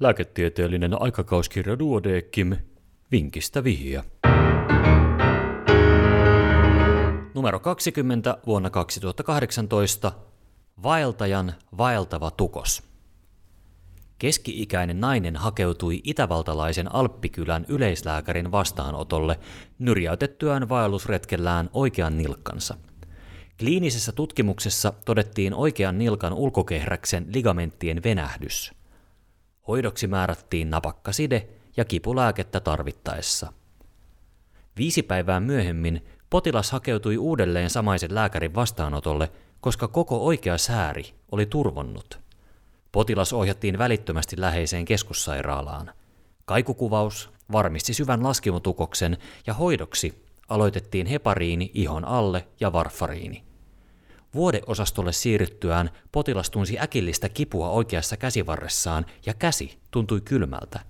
Lääketieteellinen aikakauskirja Duodeckim, vinkistä vihja. Numero 20 vuonna 2018. Vaeltajan vaeltava tukos. Keski-ikäinen nainen hakeutui itävaltalaisen Alppikylän yleislääkärin vastaanotolle nyrjäytettyään vaellusretkellään oikean nilkkansa. Kliinisessä tutkimuksessa todettiin oikean nilkan ulkokehräksen ligamenttien venähdys. Hoidoksi määrättiin napakkaside ja kipulääkettä tarvittaessa. Viisi päivää myöhemmin potilas hakeutui uudelleen samaisen lääkärin vastaanotolle, koska koko oikea sääri oli turvonnut – Potilas ohjattiin välittömästi läheiseen keskussairaalaan. Kaikukuvaus varmisti syvän laskimutukoksen ja hoidoksi aloitettiin hepariini ihon alle ja varfariini. Vuodeosastolle siirryttyään potilas tunsi äkillistä kipua oikeassa käsivarressaan ja käsi tuntui kylmältä.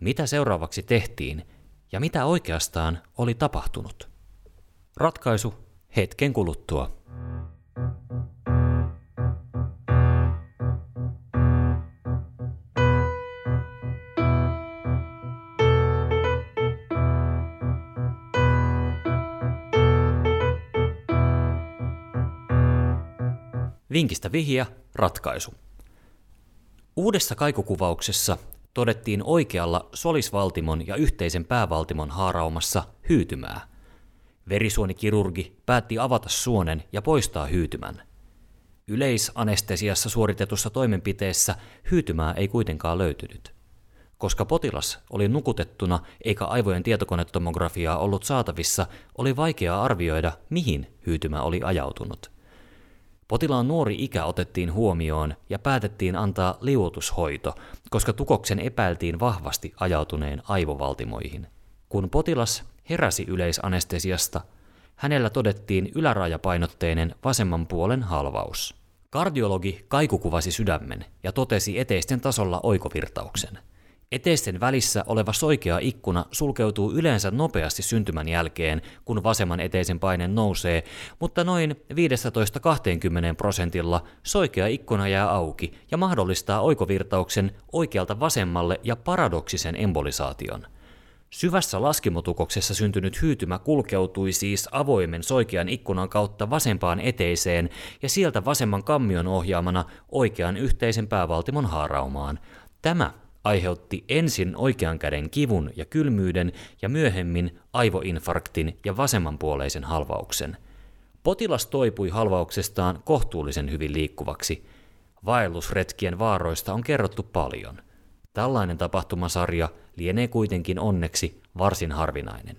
Mitä seuraavaksi tehtiin ja mitä oikeastaan oli tapahtunut? Ratkaisu hetken kuluttua. Vinkistä vihja, ratkaisu. Uudessa kaikukuvauksessa todettiin oikealla solisvaltimon ja yhteisen päävaltimon haaraumassa hyytymää. Verisuonikirurgi päätti avata suonen ja poistaa hyytymän. Yleisanestesiassa suoritetussa toimenpiteessä hyytymää ei kuitenkaan löytynyt. Koska potilas oli nukutettuna eikä aivojen tietokonetomografiaa ollut saatavissa, oli vaikea arvioida, mihin hyytymä oli ajautunut – Potilaan nuori ikä otettiin huomioon ja päätettiin antaa liuotushoito, koska tukoksen epäiltiin vahvasti ajautuneen aivovaltimoihin. Kun potilas heräsi yleisanestesiasta, hänellä todettiin ylärajapainotteinen vasemman puolen halvaus. Kardiologi kaikukuvasi sydämen ja totesi eteisten tasolla oikovirtauksen – Eteisten välissä oleva soikea ikkuna sulkeutuu yleensä nopeasti syntymän jälkeen, kun vasemman eteisen paine nousee, mutta noin 15-20 prosentilla soikea ikkuna jää auki ja mahdollistaa oikovirtauksen oikealta vasemmalle ja paradoksisen embolisaation. Syvässä laskimotukoksessa syntynyt hyytymä kulkeutui siis avoimen soikean ikkunan kautta vasempaan eteiseen ja sieltä vasemman kammion ohjaamana oikean yhteisen päävaltimon haaraumaan. Tämä aiheutti ensin oikean käden kivun ja kylmyyden ja myöhemmin aivoinfarktin ja vasemmanpuoleisen halvauksen. Potilas toipui halvauksestaan kohtuullisen hyvin liikkuvaksi. Vaellusretkien vaaroista on kerrottu paljon. Tällainen tapahtumasarja lienee kuitenkin onneksi varsin harvinainen.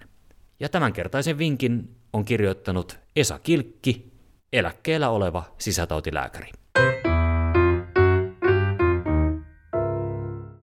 Ja tämänkertaisen vinkin on kirjoittanut Esa Kilkki, eläkkeellä oleva sisätautilääkäri.